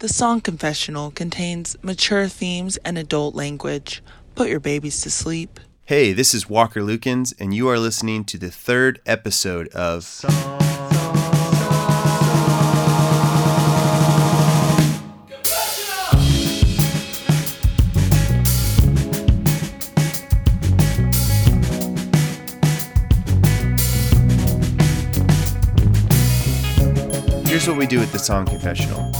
The Song Confessional contains mature themes and adult language. Put your babies to sleep. Hey, this is Walker Lukens, and you are listening to the third episode of. Here's what we do at the Song Confessional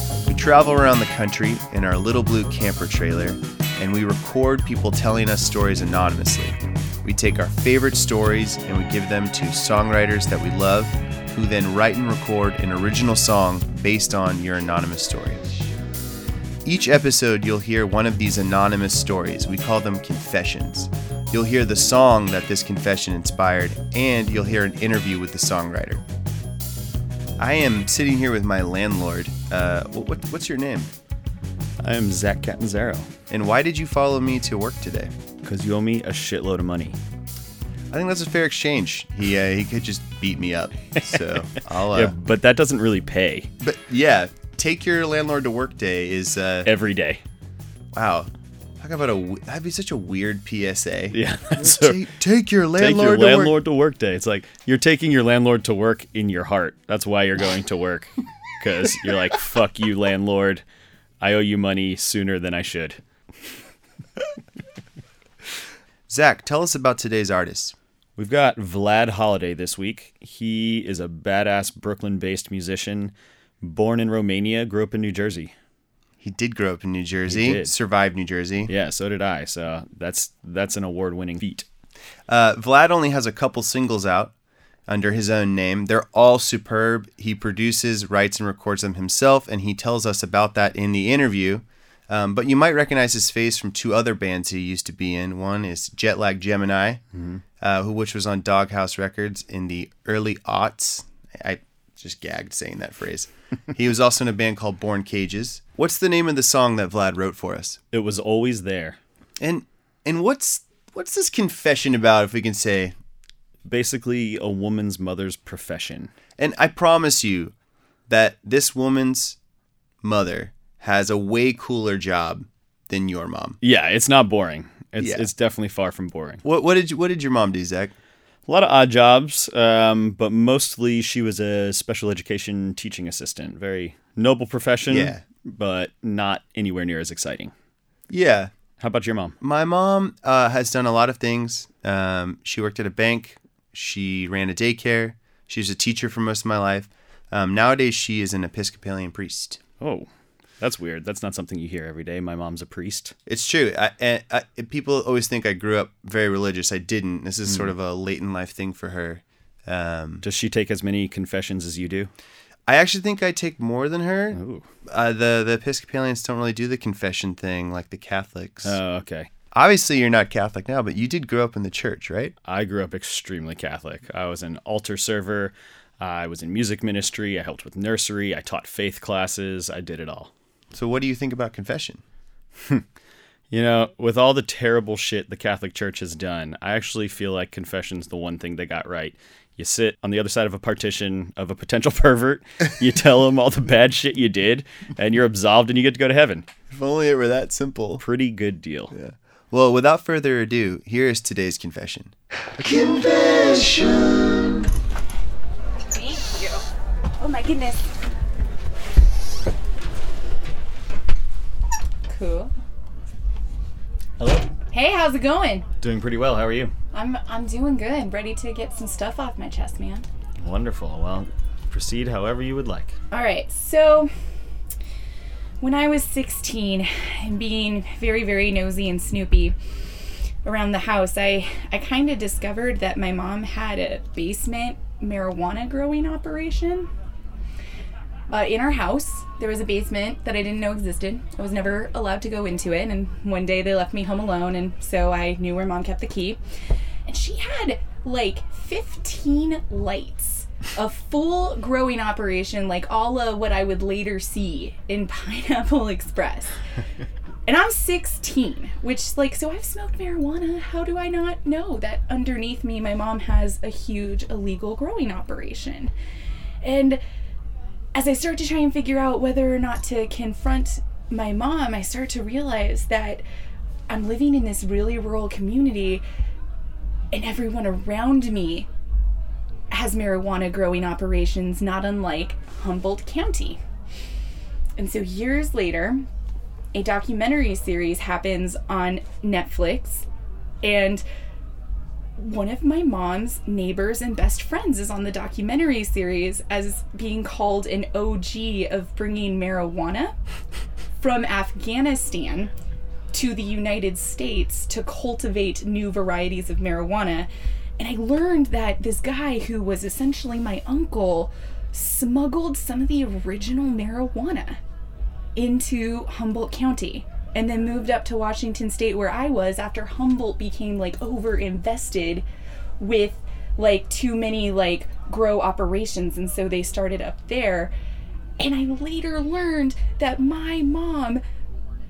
travel around the country in our little blue camper trailer, and we record people telling us stories anonymously. We take our favorite stories and we give them to songwriters that we love, who then write and record an original song based on your anonymous story. Each episode, you'll hear one of these anonymous stories. We call them confessions. You'll hear the song that this confession inspired, and you'll hear an interview with the songwriter. I am sitting here with my landlord. Uh, what, what, what's your name? I am Zach Catanzaro And why did you follow me to work today? because you owe me a shitload of money. I think that's a fair exchange. He uh, he could just beat me up. So I'll. Uh, yeah, but that doesn't really pay But yeah, take your landlord to work day is uh, every day. wow. Talk about a that'd be such a weird PSA. Yeah, so take, take your take landlord your to work. landlord to work day. It's like you're taking your landlord to work in your heart. That's why you're going to work because you're like, fuck you, landlord. I owe you money sooner than I should. Zach, tell us about today's artist. We've got Vlad Holiday this week. He is a badass Brooklyn based musician, born in Romania, grew up in New Jersey. He did grow up in New Jersey, survived New Jersey. Yeah, so did I. So that's that's an award winning feat. Uh, Vlad only has a couple singles out under his own name. They're all superb. He produces, writes, and records them himself, and he tells us about that in the interview. Um, but you might recognize his face from two other bands he used to be in. One is Jetlag Gemini, uh, who which was on Doghouse Records in the early aughts. I just gagged saying that phrase. he was also in a band called Born Cages. What's the name of the song that Vlad wrote for us? It was always there. And and what's what's this confession about? If we can say, Basically, a woman's mother's profession. And I promise you that this woman's mother has a way cooler job than your mom. Yeah, it's not boring. It's Yeah. it's definitely far from boring. What what did you, what did your mom do, Zach? A lot of odd jobs, um, but mostly she was a special education teaching assistant. Very noble profession, Yeah. but not anywhere near as exciting. Yeah, How about your mom? my mom uh, has done a lot of things. Um, she worked at a bank. She ran a daycare. She was a teacher for most of my life. Um, nowadays, she is an Episcopalian priest. Oh, that's weird. That's not something you hear every day. My mom's a priest. It's true. I, and I, people always think I grew up very religious. I didn't. This is sort of a late in life thing for her. Um, Does she take as many confessions as you do? I actually think I take more than her. Ooh. Uh, the the Episcopalians don't really do the confession thing like the Catholics. Oh, okay. Obviously, you're not Catholic now, but you did grow up in the church, right? I grew up extremely Catholic. I was an altar server. I was in music ministry. I helped with nursery. I taught faith classes. I did it all. So, what do you think about confession? You know, with all the terrible shit the Catholic Church has done, I actually feel like confession's the one thing they got right. You sit on the other side of a partition of a potential pervert, you tell them all the bad shit you did, and you're absolved and you get to go to heaven. If only it were that simple. Pretty good deal. Well, without further ado, here is today's confession. Confession. Thank you. Oh my goodness. Cool. Hello. Hey, how's it going? Doing pretty well. How are you? I'm I'm doing good. Ready to get some stuff off my chest, man. Wonderful. Well, proceed however you would like. All right. So when I was 16 and being very very nosy and snoopy around the house, I I kind of discovered that my mom had a basement marijuana growing operation. Uh, in our house, there was a basement that I didn't know existed. I was never allowed to go into it, and one day they left me home alone, and so I knew where mom kept the key. And she had like 15 lights, a full growing operation, like all of what I would later see in Pineapple Express. And I'm 16, which, like, so I've smoked marijuana. How do I not know that underneath me, my mom has a huge illegal growing operation? And as I start to try and figure out whether or not to confront my mom, I start to realize that I'm living in this really rural community and everyone around me has marijuana growing operations, not unlike Humboldt County. And so years later, a documentary series happens on Netflix, and one of my mom's neighbors and best friends is on the documentary series as being called an OG of bringing marijuana from Afghanistan to the United States to cultivate new varieties of marijuana. And I learned that this guy, who was essentially my uncle, smuggled some of the original marijuana into Humboldt County and then moved up to Washington State where I was after Humboldt became like over invested with like too many like grow operations. And so they started up there. And I later learned that my mom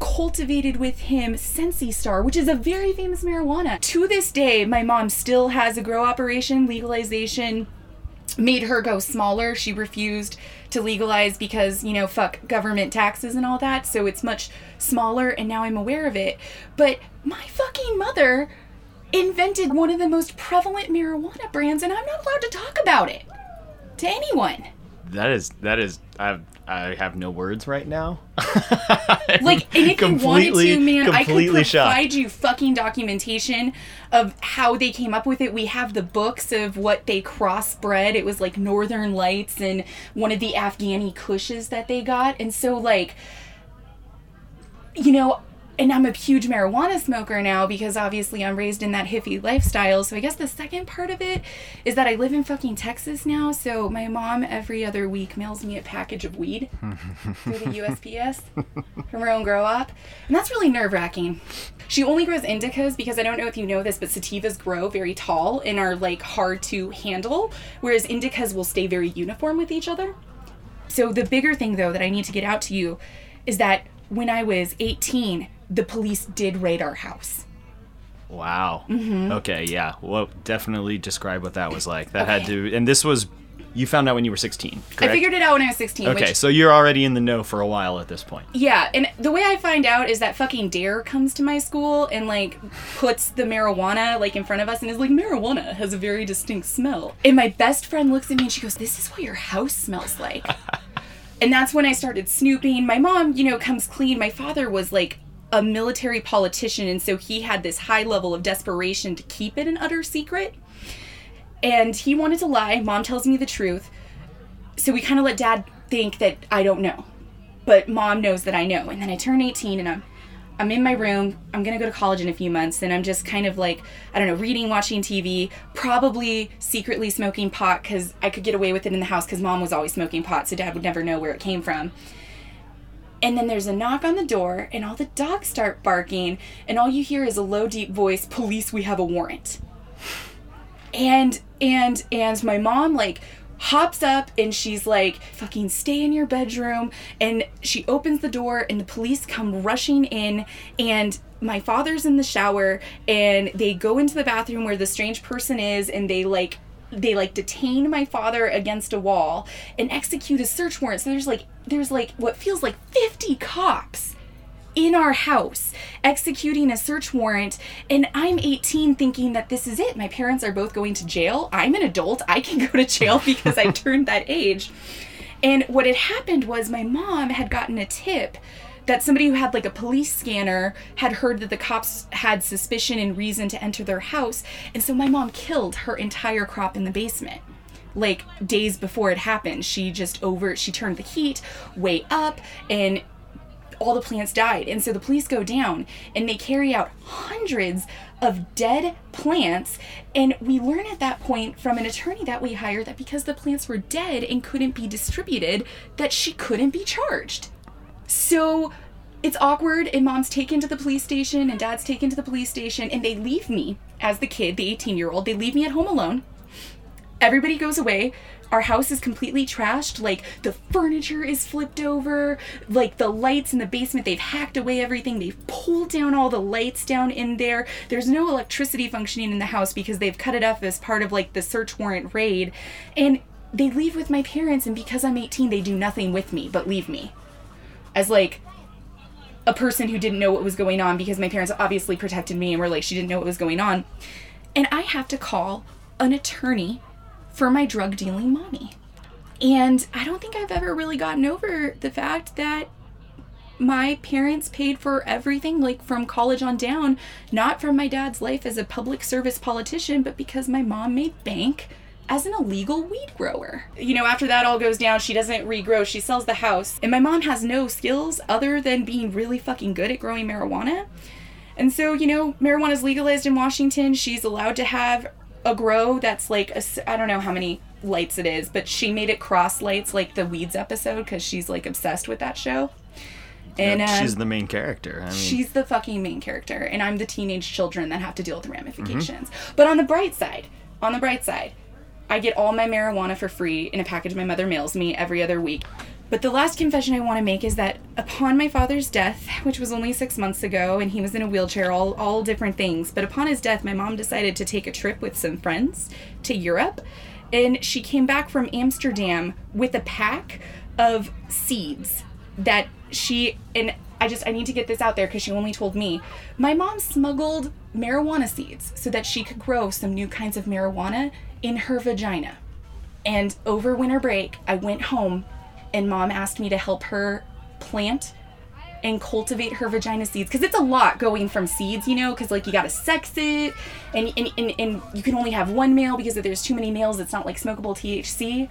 cultivated with him Sensi Star, which is a very famous marijuana. To this day, my mom still has a grow operation. Legalization made her go smaller. She refused to legalize because, you know, fuck government taxes and all that. So it's much smaller, and now I'm aware of it. But my fucking mother invented one of the most prevalent marijuana brands, and I'm not allowed to talk about it to anyone. That is that is I I have no words right now. Like, and if you wanted to, man, I could completely shocked. provide you fucking documentation of how they came up with it. We have the books of what they crossbred. It was like Northern Lights and one of the Afghani Kushes that they got. And so, like, you know, and I'm a huge marijuana smoker now because obviously I'm raised in that hippie lifestyle. So I guess the second part of it is that I live in fucking Texas now. So my mom every other week mails me a package of weed through the USPS from her own grow up. And that's really nerve wracking. She only grows indicas because I don't know if you know this, but sativas grow very tall and are like hard to handle, whereas indicas will stay very uniform with each other. So the bigger thing though that I need to get out to you is that when I was 18, the police did raid our house. Wow. Mm-hmm. Okay, yeah. Well, definitely describe what that was like. That had to and this was you found out when you were 16, correct? I figured it out when I was 16. Okay, Which, so you're already in the know for a while at this point. yeah, and the way I find out is that fucking Dare comes to my school and like puts the marijuana like in front of us and is like, marijuana has a very distinct smell. And my best friend looks at me and she goes, "This is what your house smells like." and that's when I started snooping. My mom, you know, comes clean. My father was like a military politician, and so he had this high level of desperation to keep it an utter secret. And he wanted to lie. Mom tells me the truth. So we kind of let dad think that I don't know. But mom knows that I know. And then I turn 18 and I'm I'm in my room. I'm going to go to college in a few months and I'm just kind of like I don't know, reading, watching TV, probably secretly smoking pot cuz I could get away with it in the house cuz mom was always smoking pot, so dad would never know where it came from. And then there's a knock on the door and all the dogs start barking and all you hear is a low deep voice, "Police, we have a warrant." and and and my mom like hops up and she's like fucking stay in your bedroom and she opens the door and the police come rushing in and my father's in the shower and they go into the bathroom where the strange person is and they like they like detain my father against a wall and execute a search warrant so there's like there's like what feels like 50 cops in our house executing a search warrant and I'm 18 thinking that this is it. My parents are both going to jail. I'm an adult. I can go to jail because I turned that age. And what had happened was my mom had gotten a tip that somebody who had like a police scanner had heard that the cops had suspicion and reason to enter their house. And so my mom killed her entire crop in the basement like days before it happened she just over she turned the heat way up and all the plants died. And so the police go down and they carry out hundreds of dead plants. And we learn at that point from an attorney that we hired that because the plants were dead and couldn't be distributed, that she couldn't be charged. So it's awkward, and mom's taken to the police station, and dad's taken to the police station, and they leave me as the kid, the 18 year old, they leave me at home alone. Everybody goes away. Our house is completely trashed like the furniture is flipped over like the lights in the basement they've hacked away everything they've pulled down all the lights down in there. There's no electricity functioning in the house because they've cut it off as part of like the search warrant raid. And they leave with my parents, and because I'm 18, they do nothing with me but leave me as like a person who didn't know what was going on because my parents obviously protected me and were like, she didn't know what was going on. And I have to call an attorney for my drug dealing mommy. And I don't think I've ever really gotten over the fact that my parents paid for everything, like from college on down, not from my dad's life as a public service politician, but because my mom made bank as an illegal weed grower. You know, after that all goes down, she doesn't regrow, she sells the house. And my mom has no skills other than being really fucking good at growing marijuana. And so, you know, marijuana is legalized in Washington. She's allowed to have a grow that's like, a s- I don't know how many lights it is, but she made it cross lights like the Weeds episode because she's like obsessed with that show. And um, she's the main character. I mean, She's the fucking main character, and I'm the teenage children that have to deal with the ramifications. But on the bright side, on the bright side, I get all my marijuana for free in a package my mother mails me every other week. But the last confession I want to make is that upon my father's death, which was only six months ago, and he was in a wheelchair, all, all different things, but upon his death, my mom decided to take a trip with some friends to Europe. And she came back from Amsterdam with a pack of seeds that she, and I just, I need to get this out there because she only told me. My mom smuggled marijuana seeds so that she could grow some new kinds of marijuana in her vagina. And over winter break, I went home and mom asked me to help her plant and cultivate her vagina seeds because it's a lot going from seeds, you know, because like you gotta sex it and, and, and, and you can only have one male because if there's too many males, it's not like smokable THC.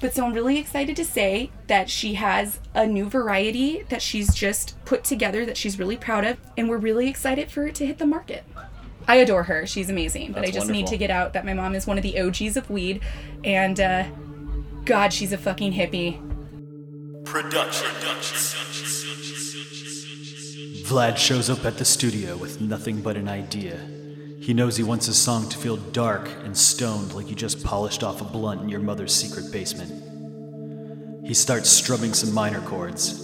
But so I'm really excited to say that she has a new variety that she's just put together that she's really proud of, and we're really excited for it to hit the market. I adore her. She's amazing. But That's I just need to get out that my mom is one of the OGs of weed, and uh, God, she's a fucking hippie. Vlad shows up at the studio with nothing but an idea. He knows he wants his song to feel dark and stoned like you just polished off a blunt in your mother's secret basement. He starts strumming some minor chords.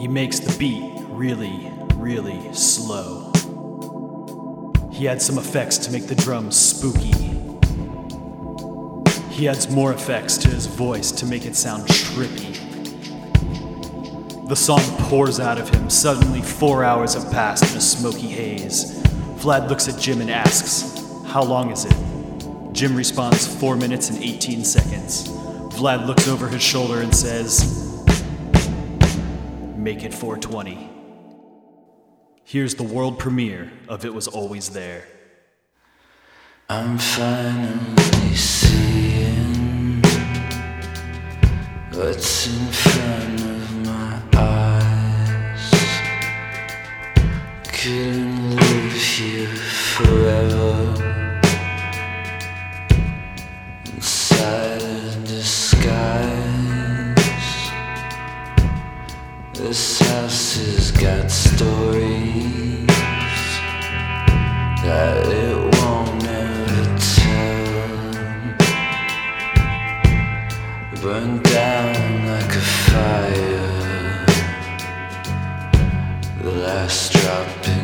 He makes the beat really, really slow. He adds some effects to make the drums spooky. He adds more effects to his voice to make it sound trippy. The song pours out of him. Suddenly, four hours have passed in a smoky haze. Vlad looks at Jim and asks, How long is it? Jim responds, 4 minutes and 18 seconds. Vlad looks over his shoulder and says, Make it 420. Here's the world premiere of It Was Always There. I'm finally seeing what's in front of my eyes. Couldn't live here forever house has got stories that it won't ever tell. Burn down like a fire. The last drop in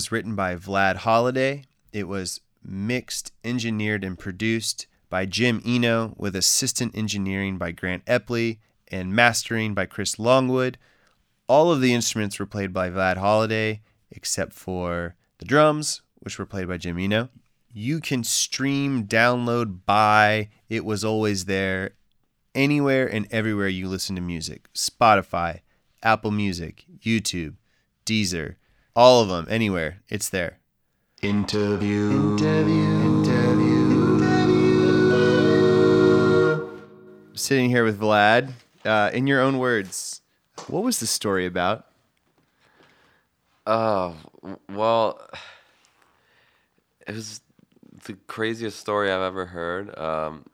was written by Vlad Holiday. It was mixed, engineered, and produced by Jim Eno with assistant engineering by Grant Epley and mastering by Chris Longwood. All of the instruments were played by Vlad Holiday except for the drums, which were played by Jim Eno. You can stream, download, buy It Was Always There anywhere and everywhere you listen to music Spotify, Apple Music, YouTube, Deezer, all of them, anywhere. It's there. Interview. Sitting here with Vlad. Uh, in your own words, what was the story about? Oh, well, it was the craziest story I've ever heard. Um,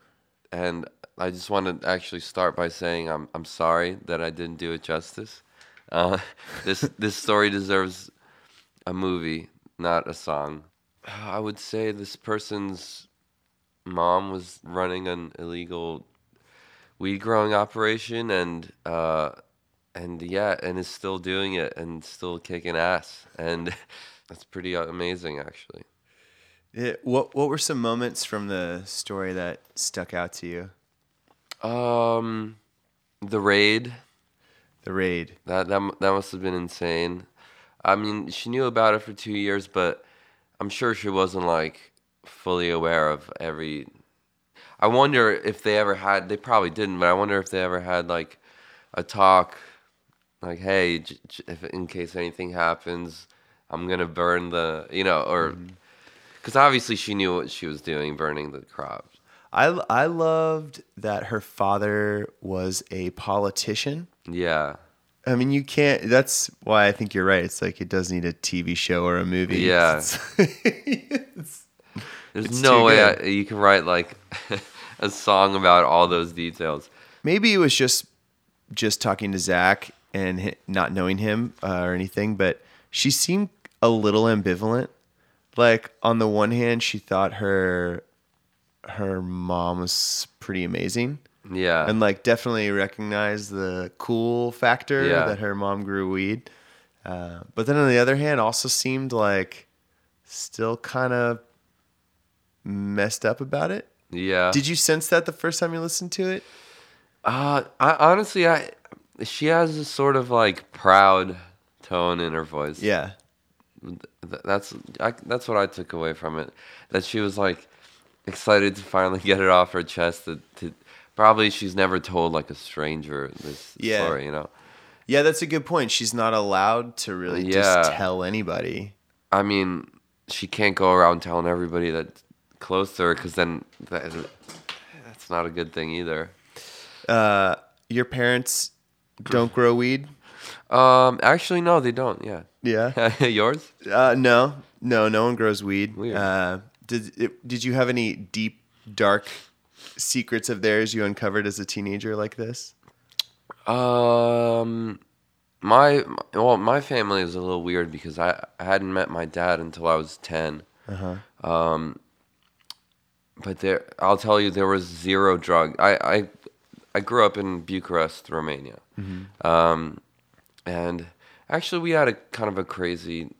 and I just want to actually start by saying I'm I'm sorry that I didn't do it justice. Uh, this this story deserves a movie, not a song. I would say this person's mom was running an illegal weed growing operation, and uh, and yeah, and is still doing it and still kicking ass, and that's pretty amazing actually. It, what What were some moments from the story that stuck out to you? Um, the raid. The raid. That that that must have been insane. I mean, she knew about it for two years, but I'm sure she wasn't like fully aware of every. I wonder if they ever had. They probably didn't, but I wonder if they ever had like a talk, like, "Hey, j- j- if in case anything happens, I'm gonna burn the," you know, or mm-hmm. because obviously she knew what she was doing, burning the crops. I I loved that her father was a politician. Yeah, I mean, you can't. That's why I think you're right. It's like it does need a TV show or a movie. Yeah. It's- there's It's no way. I, you can write like a song about all those details. maybe it was just just talking to Zach and not knowing him uh, or anything, but she seemed a little ambivalent. Like on the one hand, she thought her her mom was pretty amazing. Yeah. and like definitely recognize the cool factor Yeah. that her mom grew weed. Uh, but then on the other hand, also seemed like still kind of messed up about it. yeah. Did you sense that the first time you listened to it? Uh, I honestly, I she has a sort of like proud tone in her voice. Yeah. Th- that's I, that's what I took away from it. That she was like excited to finally get it off her chest. To, to probably she's never told like a stranger this Yeah. story. You know. Yeah, that's a good point. She's not allowed to really Yeah. just tell anybody. I mean, she can't go around telling everybody that's close to her because then that, that's not a good thing either. Uh, your parents don't grow weed? Um, actually, no, they don't. Yeah. Yeah. Yours? Uh, no, no, no one grows weed. Weird. Uh, did it, did you have any deep, dark secrets of theirs you uncovered as a teenager like this? Um, my well, my family was a little weird because I, I hadn't met my dad until I was 10 Uh Um, but there, I'll tell you, there was zero drug. I I, I grew up in Bucharest, Romania, um, and actually we had a kind of a crazy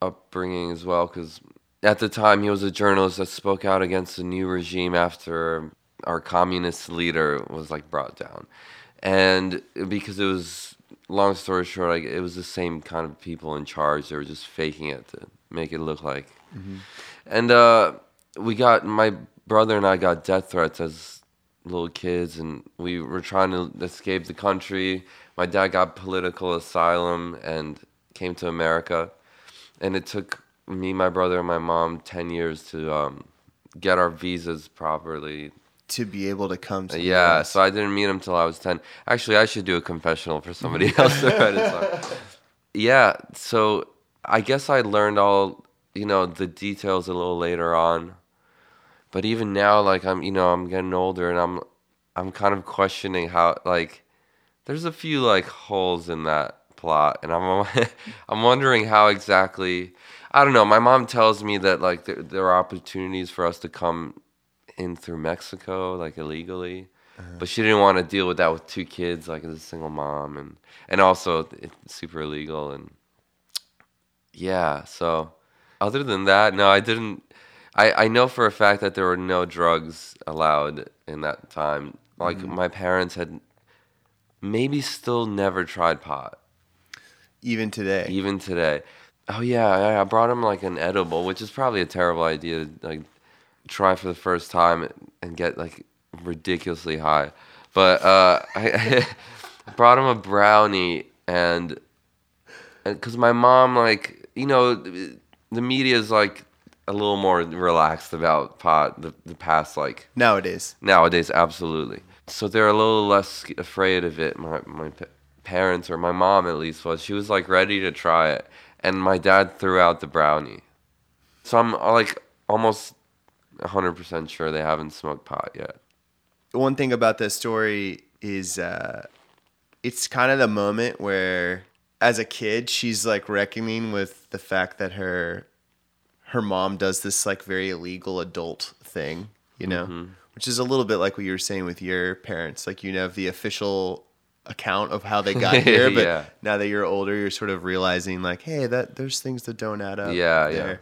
upbringing as well because at the time he was a journalist that spoke out against the new regime after our communist leader was like brought down. And because it was long story short like it was the same kind of people in charge. They were just faking it to make it look like. And uh we got my brother and i got death threats as little kids and we were trying to escape the country. My dad got political asylum and came to america. And it took me my brother and my mom 10 years to um, get our visas properly To be able to come to yeah, so I didn't meet him till I was 10. Actually, I should do a confessional for somebody else to write a song. Yeah, so I guess I learned all, you know, the details a little later on. But even now like I'm, you know, I'm getting older and I'm I'm kind of questioning how like there's a few like holes in that plot and I'm I'm wondering how exactly I don't know. My mom tells me that like there, there are opportunities for us to come in through Mexico, like illegally. Uh-huh. But she didn't want to deal with that with two kids, like as a single mom, and and also it's super illegal. And yeah. So, other than that, no, I didn't. I I know for a fact that there were no drugs allowed in that time. Like mm-hmm. my parents had maybe still never tried pot, Even today. even today. Oh yeah, I, I brought him like an edible, which is probably a terrible idea to like try for the first time and get like ridiculously high. But uh, I, I brought him a brownie and because my mom like you know the media is like a little more relaxed about pot the, the past like Nowadays. nowadays absolutely so they're a little less afraid of it my, my pa- parents or my mom at least was she was like ready to try it and my dad threw out the brownie so i'm uh, like almost 100% sure they haven't smoked pot yet. One thing about this story is uh, it's kind of the moment where as a kid she's like reckoning with the fact that her her mom does this like very illegal adult thing you know? Which is a little bit like what you were saying with your parents. Like you have the official account of how they got here but Yeah. now that you're older you're sort of realizing like hey that there's things that don't add up Yeah, yeah.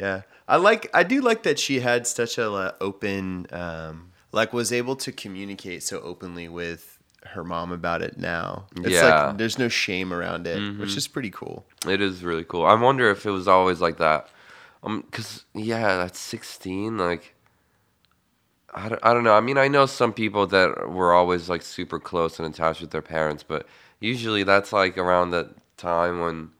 yeah i like i do like that she had such a uh, open um like was able to communicate so openly with her mom about it now it's Yeah. Mm-hmm. like there's no shame around it which is pretty cool It is really cool. I wonder if it was always like that. Um, cause yeah, that's sixteen. Like, I don't, I don't know. I mean, I know some people that were always like super close and attached with their parents, but usually that's like around that time when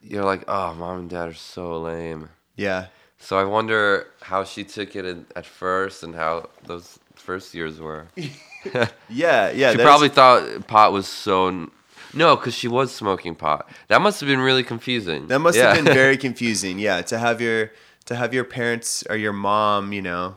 you're like, oh, mom and dad are so lame. yeah So I wonder how she took it at, at first and how those first years were. yeah yeah She probably thought pot was so. n- No, because she was smoking pot. That must have been really confusing. That must Yeah. have been very confusing. Yeah, to have your to have your parents or your mom, you know,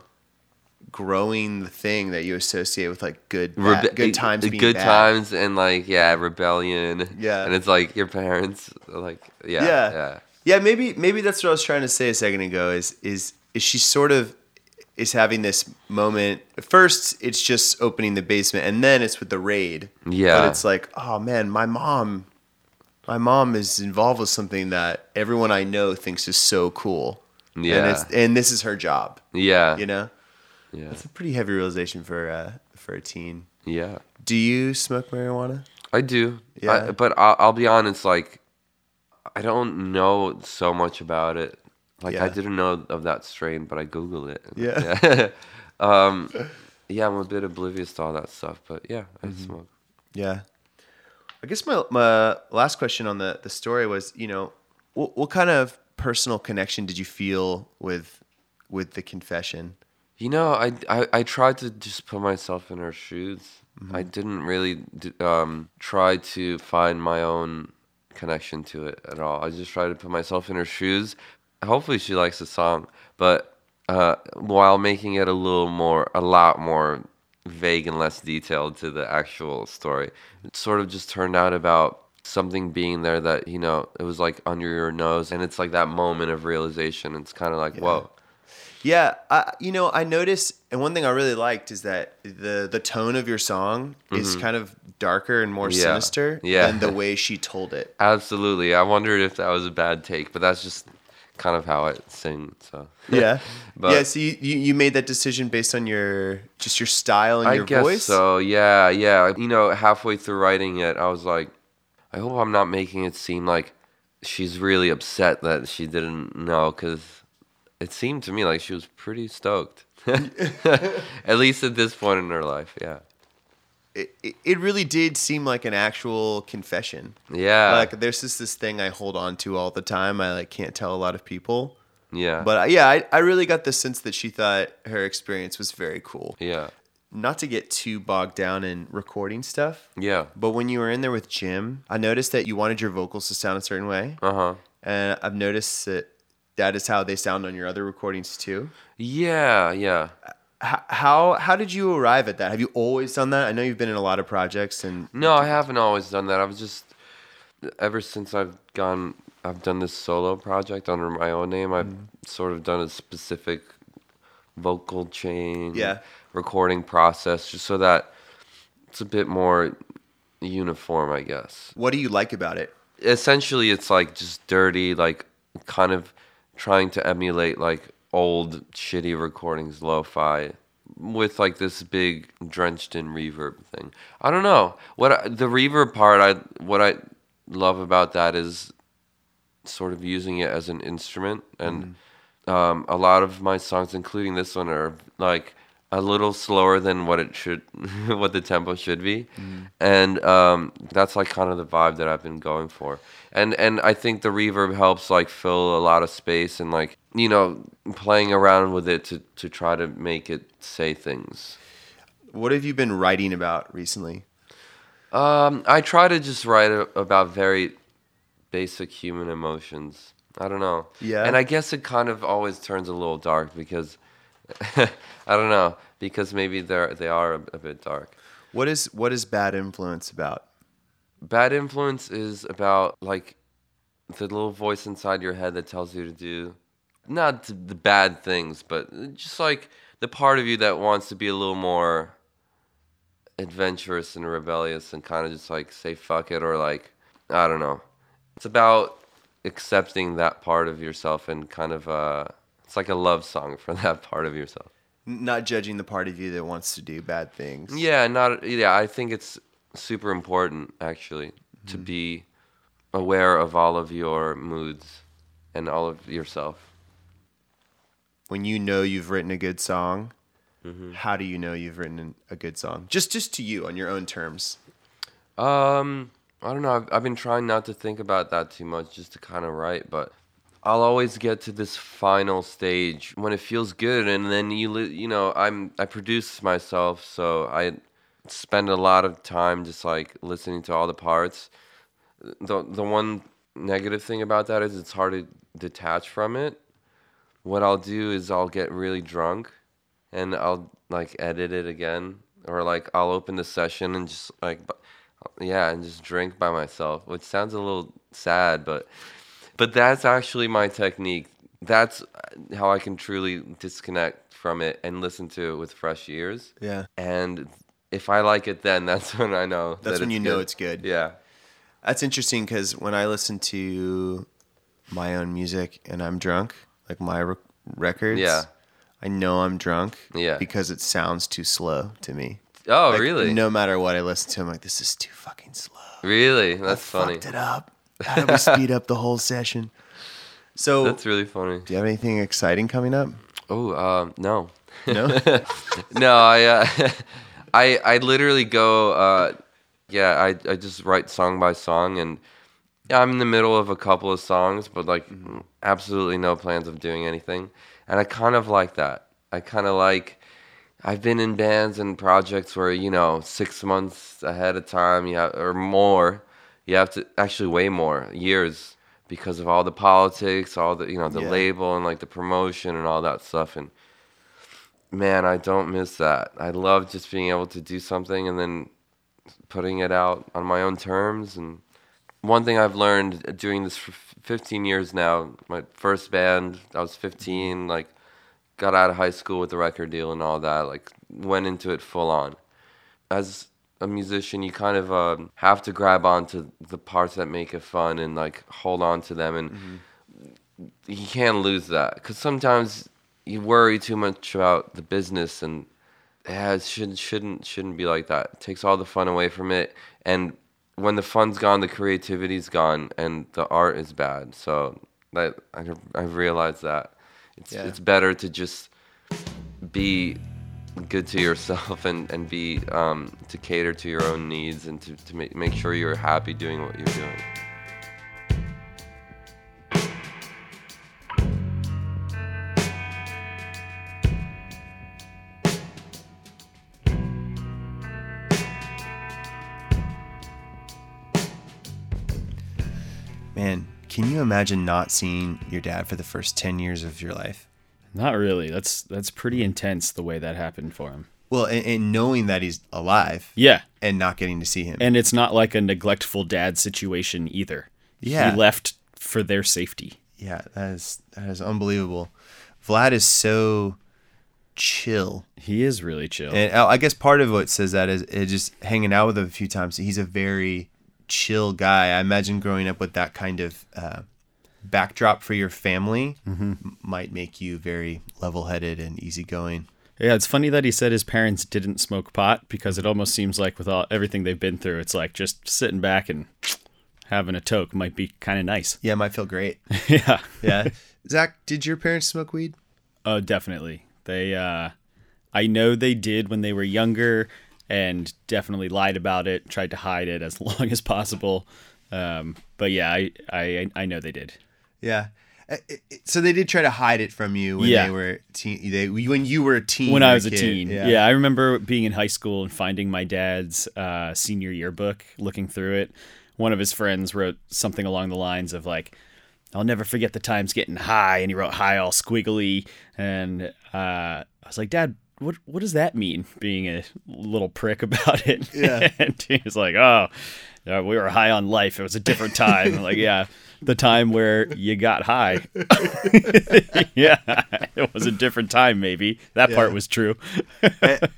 growing the thing that you associate with like good bad- Rebe- good times good bad. times and like yeah rebellion Yeah. and it's like your parents like yeah Yeah. yeah Yeah, maybe maybe that's what I was trying to say a second ago. Is is is she sort of is having this moment? First, it's just opening the basement, and then it's with the raid. Yeah. but it's like, oh man, my mom, my mom is involved with something that everyone I know thinks is so cool. and Yeah. it's and this is her job. yeah You know. yeah It's a pretty heavy realization for uh, for a teen. yeah Do you smoke marijuana? I do Yeah. I, but I'll, I'll be honest like I don't know so much about it like I didn't know of that strain but I googled it Yeah. yeah um yeah I'm a bit oblivious to all that stuff but yeah I Mm-hmm. smoke Yeah. I guess my my last question on the the story was, you know, what, what kind of personal connection did you feel with with the confession? You know, I, I, I tried to just put myself in her shoes. I didn't really um, try to find my own connection to it at all. I just try to put myself in her shoes. Hopefully, she likes the song, but uh, while making it a little more, a lot more vague and less detailed to the actual story. It sort of just turned out about something being there that, you know, it was like under your nose, and it's like that moment of realization. It's kind of like, whoa. Yeah, I, you know, I noticed, and one thing I really liked is that the the tone of your song is kind of darker and more. Yeah. sinister Yeah. than the way she told it. Absolutely. I wondered if that was a bad take, but that's just kind of how it sing. So Yeah, But- yeah. So you, you you made that decision based on your just your style and I your guess voice. so. Yeah, yeah. You know, halfway through writing it, I was like, I hope I'm not making it seem like she's really upset that she didn't know, because it seemed to me like she was pretty stoked. at least at this point in her life. Yeah. It, it, really did seem like an actual confession. Yeah. like there's just this thing I hold on to all the time. I like can't tell a lot of people. yeah. But uh, yeah, I, I really got the sense that she thought her experience was very cool. yeah. Not to get too bogged down in recording stuff, Yeah. but when you were in there with Jim, I noticed that you wanted your vocals to sound a certain way, Uh huh. and I've noticed that that is how they sound on your other recordings too. Yeah. Yeah. How how did you arrive at that? Have you always done that? I know you've been in a lot of projects, and No, I haven't always done that. I've just ever since I've gone I've done this solo project under my own name, I've mm-hmm. sort of done a specific vocal chain Yeah. recording process just so that it's a bit more uniform, I guess. what do you like about it? Essentially it's like just dirty like kind of trying to emulate like old shitty recordings lo-fi with like this big drenched in reverb thing. I don't know. What I, the reverb part I what I love about that is sort of using it as an instrument and um, a lot of my songs including this one are like a little slower than what it should what the tempo should be and um, that's like kind of the vibe that i've been going for and and i think the reverb helps like fill a lot of space and like you know playing around with it to to try to make it say things What have you been writing about recently? um, I try to just write about very basic human emotions. I don't know. Yeah. And I guess it kind of always turns a little dark because I don't know because maybe they're they are a, a bit dark. What is what is bad influence about? Bad influence is about like the little voice inside your head that tells you to do not the bad things, but just like the part of you that wants to be a little more adventurous and rebellious and kind of just like say fuck it or like I don't know. It's about accepting that part of yourself and kind of uh it's like a love song for that part of yourself. Not judging the part of you that wants to do bad things. Yeah, not yeah. I think it's super important actually to be aware of all of your moods and all of yourself. When you know you've written a good song, Mm-hmm. how do you know you've written a good song? Just just to you on your own terms. Um, I don't know. I've, I've been trying not to think about that too much, just to kind of write. But I'll always get to this final stage when it feels good, and then you you know I'm I produce myself, so I spend a lot of time just like listening to all the parts. The the one negative thing about that is it's hard to detach from it. What I'll do is I'll get really drunk, and I'll like edit it again, or like I'll open the session and just like yeah, and just drink by myself, which sounds a little sad, but but that's actually my technique. That's uh, how I can truly disconnect from it and listen to it with fresh ears. Yeah. And if I like it, then that's when I know. That's that when you know it's good. Yeah. That's interesting because when I listen to my own music and I'm drunk, like my rec- records, Yeah. I know I'm drunk Yeah. because it sounds too slow to me. Oh, Like, really? No matter what I listen to, I'm like, this is too fucking slow. Really? That's I funny. Fucked it up. How do we speed up the whole session? So, That's really funny. do you have anything exciting coming up? Oh, um, no. No. no, I, uh, I, I literally go, uh, yeah, I, I just write song by song, and yeah, I'm in the middle of a couple of songs, but like absolutely no plans of doing anything, and I kind of like that. I kind of like. I've been in bands and projects where you know six months ahead of time, have, or more, you have to actually way more years because of all the politics, all the you know the Yeah. label and like the promotion and all that stuff, and man, I don't miss that. I love just being able to do something and then putting it out on my own terms. And one thing I've learned doing this for 15 years now, my first band, I was 15, mm-hmm. like got out of high school with the record deal and all that, like went into it full on. As a musician, you kind of um, have to grab onto the parts that make it fun and like hold on to them and you can't lose that because sometimes you worry too much about the business and yeah, it should, shouldn't shouldn't be like that. It takes all the fun away from it, and when the fun's gone, the creativity's gone, and the art is bad. So that I I've realized that it's Yeah. it's better to just be good to yourself and and be um, to cater to your own needs and to to make make sure you're happy doing what you're doing. Man, can you imagine not seeing your dad for the first 10 years of your life? Not really. That's that's pretty intense the way that happened for him. Well, and, and knowing that he's alive Yeah. and not getting to see him. And it's not like a neglectful dad situation either. Yeah. He left for their safety. yeah, that is that is unbelievable. Vlad is so chill. He is really chill. And I I guess part of what says that is, is just hanging out with him a few times. He's a very chill guy. I imagine growing up with that kind of uh, backdrop for your family Mm-hmm. m- might make you very level-headed and easygoing. Yeah, it's funny that he said his parents didn't smoke pot because it almost seems like with all everything they've been through, it's like just sitting back and having a toke might be kind of nice. Yeah, it might feel great. yeah. Yeah. Zach, did your parents smoke weed? Oh, definitely. They uh I know they did when they were younger and definitely lied about it, tried to hide it as long as possible. Um but yeah, I I I know they did. Yeah. Uh, it- it- So they did try to hide it from you when Yeah. they were teen. They when you were a teen. when I was a kid. teen. Yeah. I remember being in high school and finding my dad's uh, senior yearbook, looking through it. One of his friends wrote something along the lines of like, "I'll never forget the times getting high," and he wrote "high" all squiggly, and uh, I was like, "Dad." What what does that mean? Being a little prick about it. Yeah. and he was like, "Oh, uh, we were high on life. It was a different time." Like, yeah, the time where you got high. yeah, it was a different time. Maybe that part was true. A-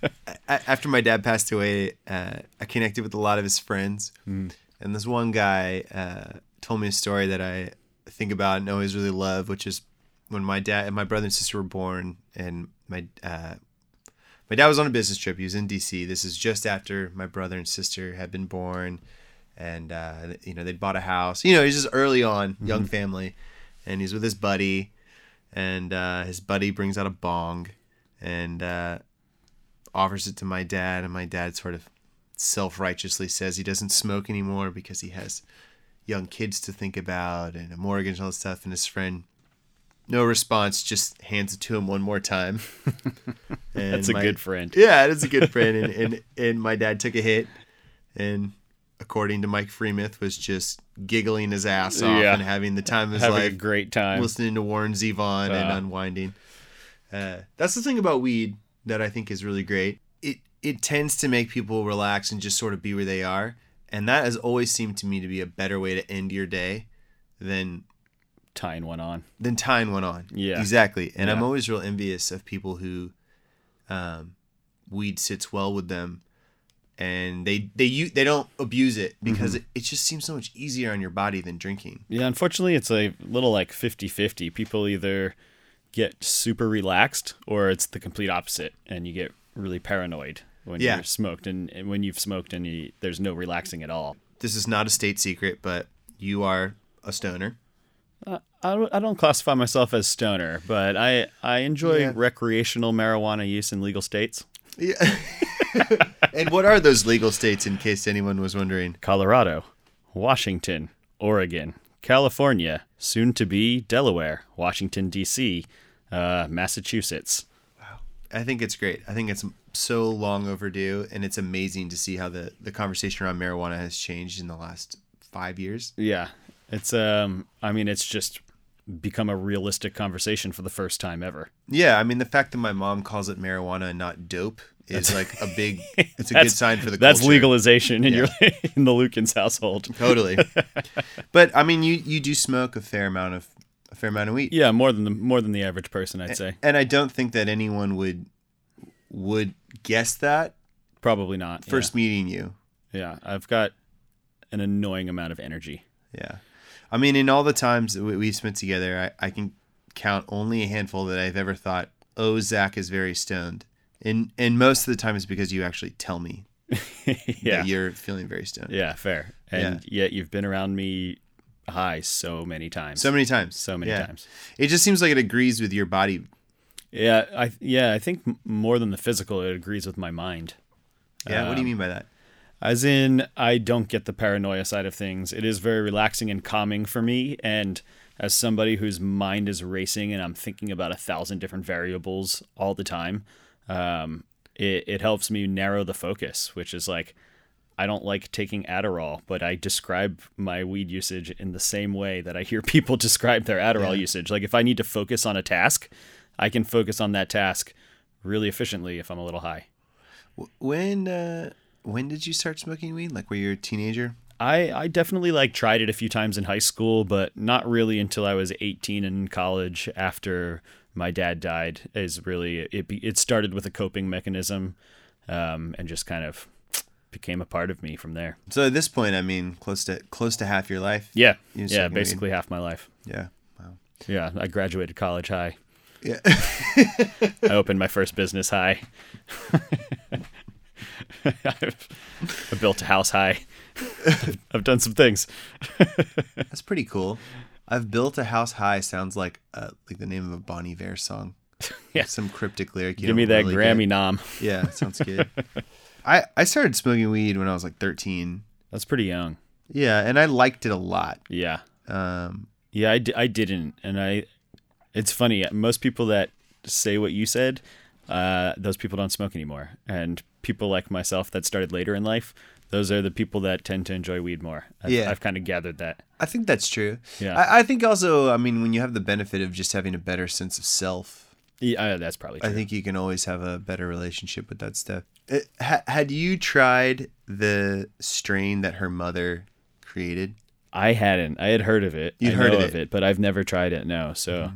after my dad passed away, uh, I connected with a lot of his friends, Mm. and this one guy uh, told me a story that I think about and always really love, which is when my dad and my brother and sister were born, and my uh, my dad was on a business trip. He was in D.C. This is just after my brother and sister had been born, and uh, you know they'd bought a house. You know, he's just early on, young family, and he's with his buddy, and uh, his buddy brings out a bong, and uh, offers it to my dad, and my dad sort of self righteously says he doesn't smoke anymore because he has young kids to think about and a mortgage and all this stuff. And his friend, no response, just hands it to him one more time. And That's a my- good friend. Yeah, that's a good friend. And, and and my dad took a hit, and according to Mike Freemuth, was just giggling his ass off Yeah. and having the time of his Having a life great time. listening to Warren Zevon and Uh. unwinding. Uh, that's the thing about weed that I think is really great. It it tends to make people relax and just sort of be where they are, and that has always seemed to me to be a better way to end your day than Tying one on. than tying one on. Yeah. exactly. And I'm always real envious of people who, um, weed sits well with them. And they they u- they don't abuse it because Mm-hmm. it, it just seems so much easier on your body than drinking. Yeah, unfortunately, it's a little like 50 50. People either get super relaxed or it's the complete opposite, and you get really paranoid when Yeah. you're smoked. And, and when you've smoked and you, there's no relaxing at all. This is not a state secret, but you are a stoner. I don't, I don't classify myself as stoner, but I, I enjoy Yeah. recreational marijuana use in legal states. Yeah. and what are those legal states, in case anyone was wondering? Colorado, Washington, Oregon, California, soon to be Delaware, Washington, D.C., uh, Massachusetts. Wow. I think it's great. I think it's so long overdue, and it's amazing to see how the, the conversation around marijuana has changed in the last five years. Yeah. It's um I mean it's just become a realistic conversation for the first time ever. Yeah, I mean the fact that my mom calls it marijuana and not dope is like a big. It's a good sign for the That's culture. legalization in your in the Lukens household. Totally. but I mean, you you do smoke a fair amount of a fair amount of weed. Yeah, more than the more than the average person, I'd say. and I don't think that anyone would would guess that Probably not. yeah. first meeting you. Yeah. I've got an annoying amount of energy. Yeah. I mean, in all the times that we- we've spent together, I, I can count only a handful that I've ever thought, oh, Zach is very stoned. And, and most of the time it's because you actually tell me yeah. that you're feeling very stoned. Yeah, fair. And yet you've been around me high so many times. So many times. So many Yeah. times. It just seems like it agrees with your body. Yeah, I yeah, I think more than the physical, it agrees with my mind. Yeah. what do you Um, mean by that? As in, I don't get the paranoia side of things. It is very relaxing and calming for me. And as somebody whose mind is racing and I'm thinking about a thousand different variables all the time, um, it, it helps me narrow the focus, which is like, I don't like taking Adderall, but I describe my weed usage in the same way that I hear people describe their Adderall usage. Like, if I need to focus on a task, I can focus on that task really efficiently if I'm a little high. When, uh, when did you start smoking weed? Like, were you a teenager? I, I definitely like tried it a few times in high school, but not really until I was 18 in college after my dad died. Is really it. It started with a coping mechanism, um, and just kind of became a part of me from there. So at this point, I mean, close to close to half your life. Yeah, yeah, smoking weed. basically half my life. Yeah. Yeah, I graduated college high. Yeah. I opened my first business high. I've, I built a house high. I've done some things. That's pretty cool. I've built a house high sounds like uh, like the name of a Bon Iver song. Yeah. Some cryptic lyric. you Give me that really Grammy get. nom. Yeah, sounds good. I I started smoking weed when I was like 13. That's pretty young. Yeah, and I liked it a lot. Yeah. Um, Yeah, I, I didn't. And I, it's funny. Most people that say what you said, uh, those people don't smoke anymore. And people like myself that started later in life, those are the people that tend to enjoy weed more. I've, Yeah. I've kind of gathered that. I think that's true. Yeah. I, I think also, I mean, when you have the benefit of just having a better sense of self, Yeah, uh, that's probably true. I think you can always have a better relationship with that stuff. It, ha, had you tried the strain that her mother created? I hadn't. I had heard of it. You'd I heard of of it. it, but I've never tried it. No. So,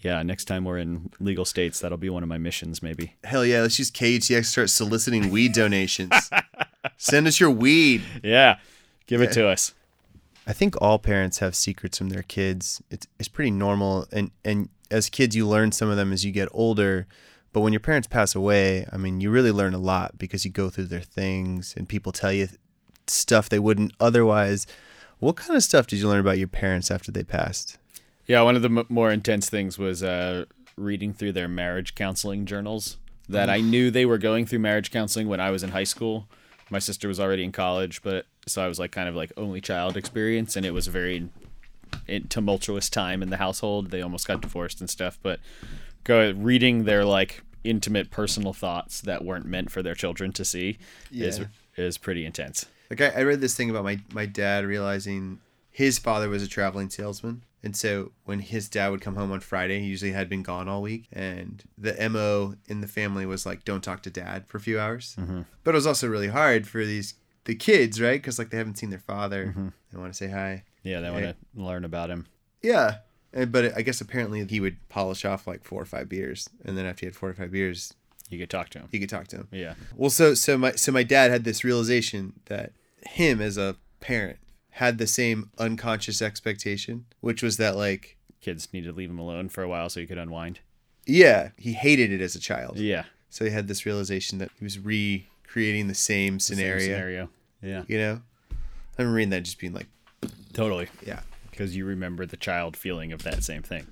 yeah, next time we're in legal states, that'll be one of my missions, maybe. Hell yeah, let's use KTX start soliciting weed donations. Send us your weed. Yeah, give it to us. I think all parents have secrets from their kids. It's it's pretty normal, and and as kids, you learn some of them as you get older. But when your parents pass away, I mean, you really learn a lot because you go through their things, and people tell you stuff they wouldn't otherwise. What kind of stuff did you learn about your parents after they passed? Yeah, one of the m- more intense things was uh, reading through their marriage counseling journals. That I knew they were going through marriage counseling when I was in high school. My sister was already in college, but so I was like kind of like only child experience, and it was a very in- tumultuous time in the household. They almost got divorced and stuff, but go reading their like intimate personal thoughts that weren't meant for their children to see is is pretty intense. Like I, I read this thing about my my dad realizing his father was a traveling salesman, and so when his dad would come home on Friday, he usually had been gone all week, and the mo in the family was like, "Don't talk to dad for a few hours." Mm-hmm. But it was also really hard for these the kids, right? Because like they haven't seen their father, mm-hmm. they want to say hi. Yeah, they want to learn about him. Yeah, and, but I guess apparently he would polish off like four or five beers, and then after he had four or five beers, You could talk to him. You could talk to him. Yeah. Well, so so my so my dad had this realization that him as a parent had the same unconscious expectation, which was that like Kids need to leave him alone for a while so he could unwind. yeah, he hated it as a child. Yeah. So he had this realization that he was recreating the same Same scenario. scenario. Yeah. You know, I remember reading that just being like, Totally. yeah, Because you remember the child feeling of that same thing.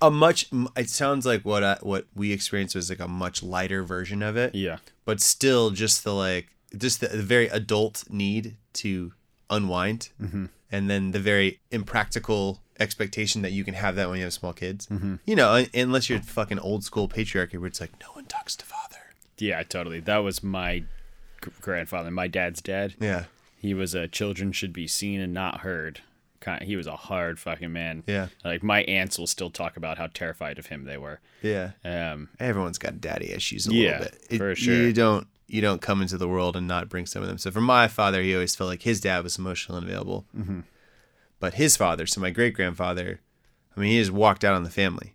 a much. It sounds like what I, what we experienced was like a much lighter version of it. Yeah. but still just the like just the, the very adult need to unwind and then the very impractical expectation that you can have that when you have small kids you know unless you're fucking old school patriarchy where it's like no one talks to father Yeah, totally. That was my grandfather, my dad's dad. yeah He was a children should be seen and not heard. Kind he was a hard fucking man. Yeah. Like my aunts will still talk about how terrified of him they were. yeah Um, everyone's got daddy issues a Yeah, little bit for sure. you don't you don't come into the world and not bring some of them so for my father he always felt like his dad was emotional and available Mm-hmm. but his father so my great grandfather i mean he just walked out on the family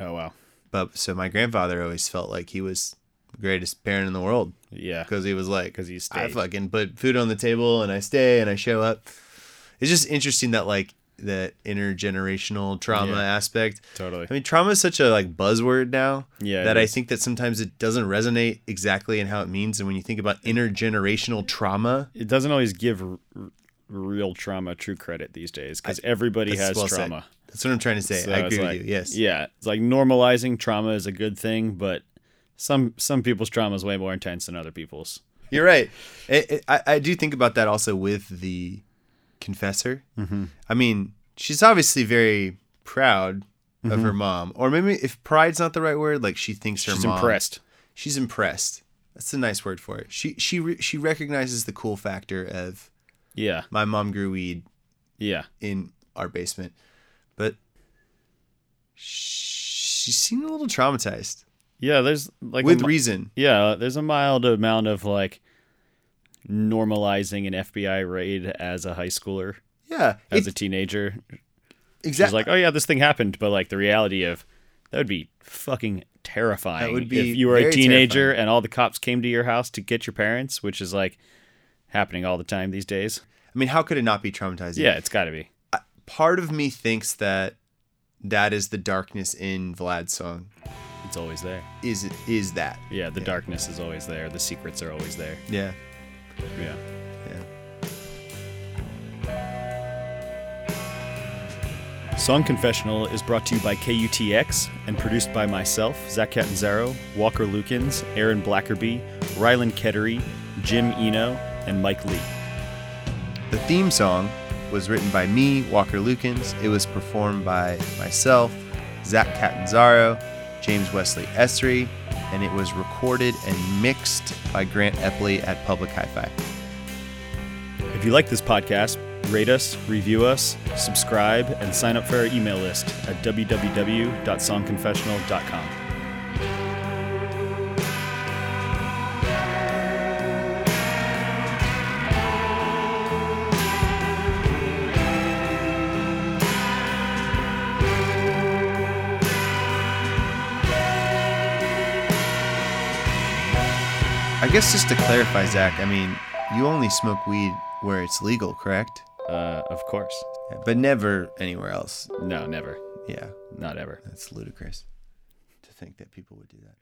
oh wow. But so my grandfather always felt like he was the greatest parent in the world Yeah. because he was like, 'Cause he stayed. I fucking put food on the table and I stay and I show up. It's just interesting that like the intergenerational trauma Yeah. aspect. Totally. I mean, trauma is such a like buzzword now. Yeah, That I think that sometimes it doesn't resonate exactly in how it means. And when you think about intergenerational trauma, It doesn't always give r- r- real trauma true credit these days because everybody has well said. trauma. That's what I'm trying to say. So I agree like- with you. Yes. Yeah, it's like normalizing trauma is a good thing, but some some people's trauma is way more intense than other people's. You're right. It, it, I, I do think about that also with the confessor. Mm-hmm. I mean, she's obviously very proud Mm-hmm. of her mom, or maybe if pride's not the right word, like she thinks her She's mom. impressed. She's impressed. That's a nice word for it. She she re, she recognizes the cool factor of Yeah, my mom grew weed yeah, in our basement, but she seemed a little traumatized yeah. There's like with mi- reason. yeah, there's a mild amount of like normalizing an FBI raid as a high schooler, Yeah, as a teenager. She's exactly. like, oh yeah, this thing happened, but like the reality of that would be fucking terrifying. That would be if you were a teenager terrifying. and all the cops came to your house to get your parents, which is like happening all the time these days. I mean, how could it not be traumatizing? Yeah, it's got to be. part of me thinks that that is the darkness in Vlad's song. It's always there. Is it is that? Yeah, the darkness is always there. The secrets are always there. Yeah. Yeah. Yeah. Song Confessional is brought to you by KUTX and produced by myself, Zach Catanzaro, Walker Lukens, Aaron Blackerby, Rylan Kettery, Jim Eno, and Mike Lee. The theme song was written by me, Walker Lukens. It was performed by myself, Zach Catanzaro, James Wesley Esri, and it was recorded and mixed by Grant Epley at Public Hi-Fi. If you like this podcast, rate us, review us, subscribe, and sign up for our email list at www.songconfessional.com. I guess just to clarify, Zach, I mean, you only smoke weed where it's legal, correct? Uh, of course. Yeah, but never anywhere else. No, never. Yeah, Not ever. that's ludicrous to think that people would do that.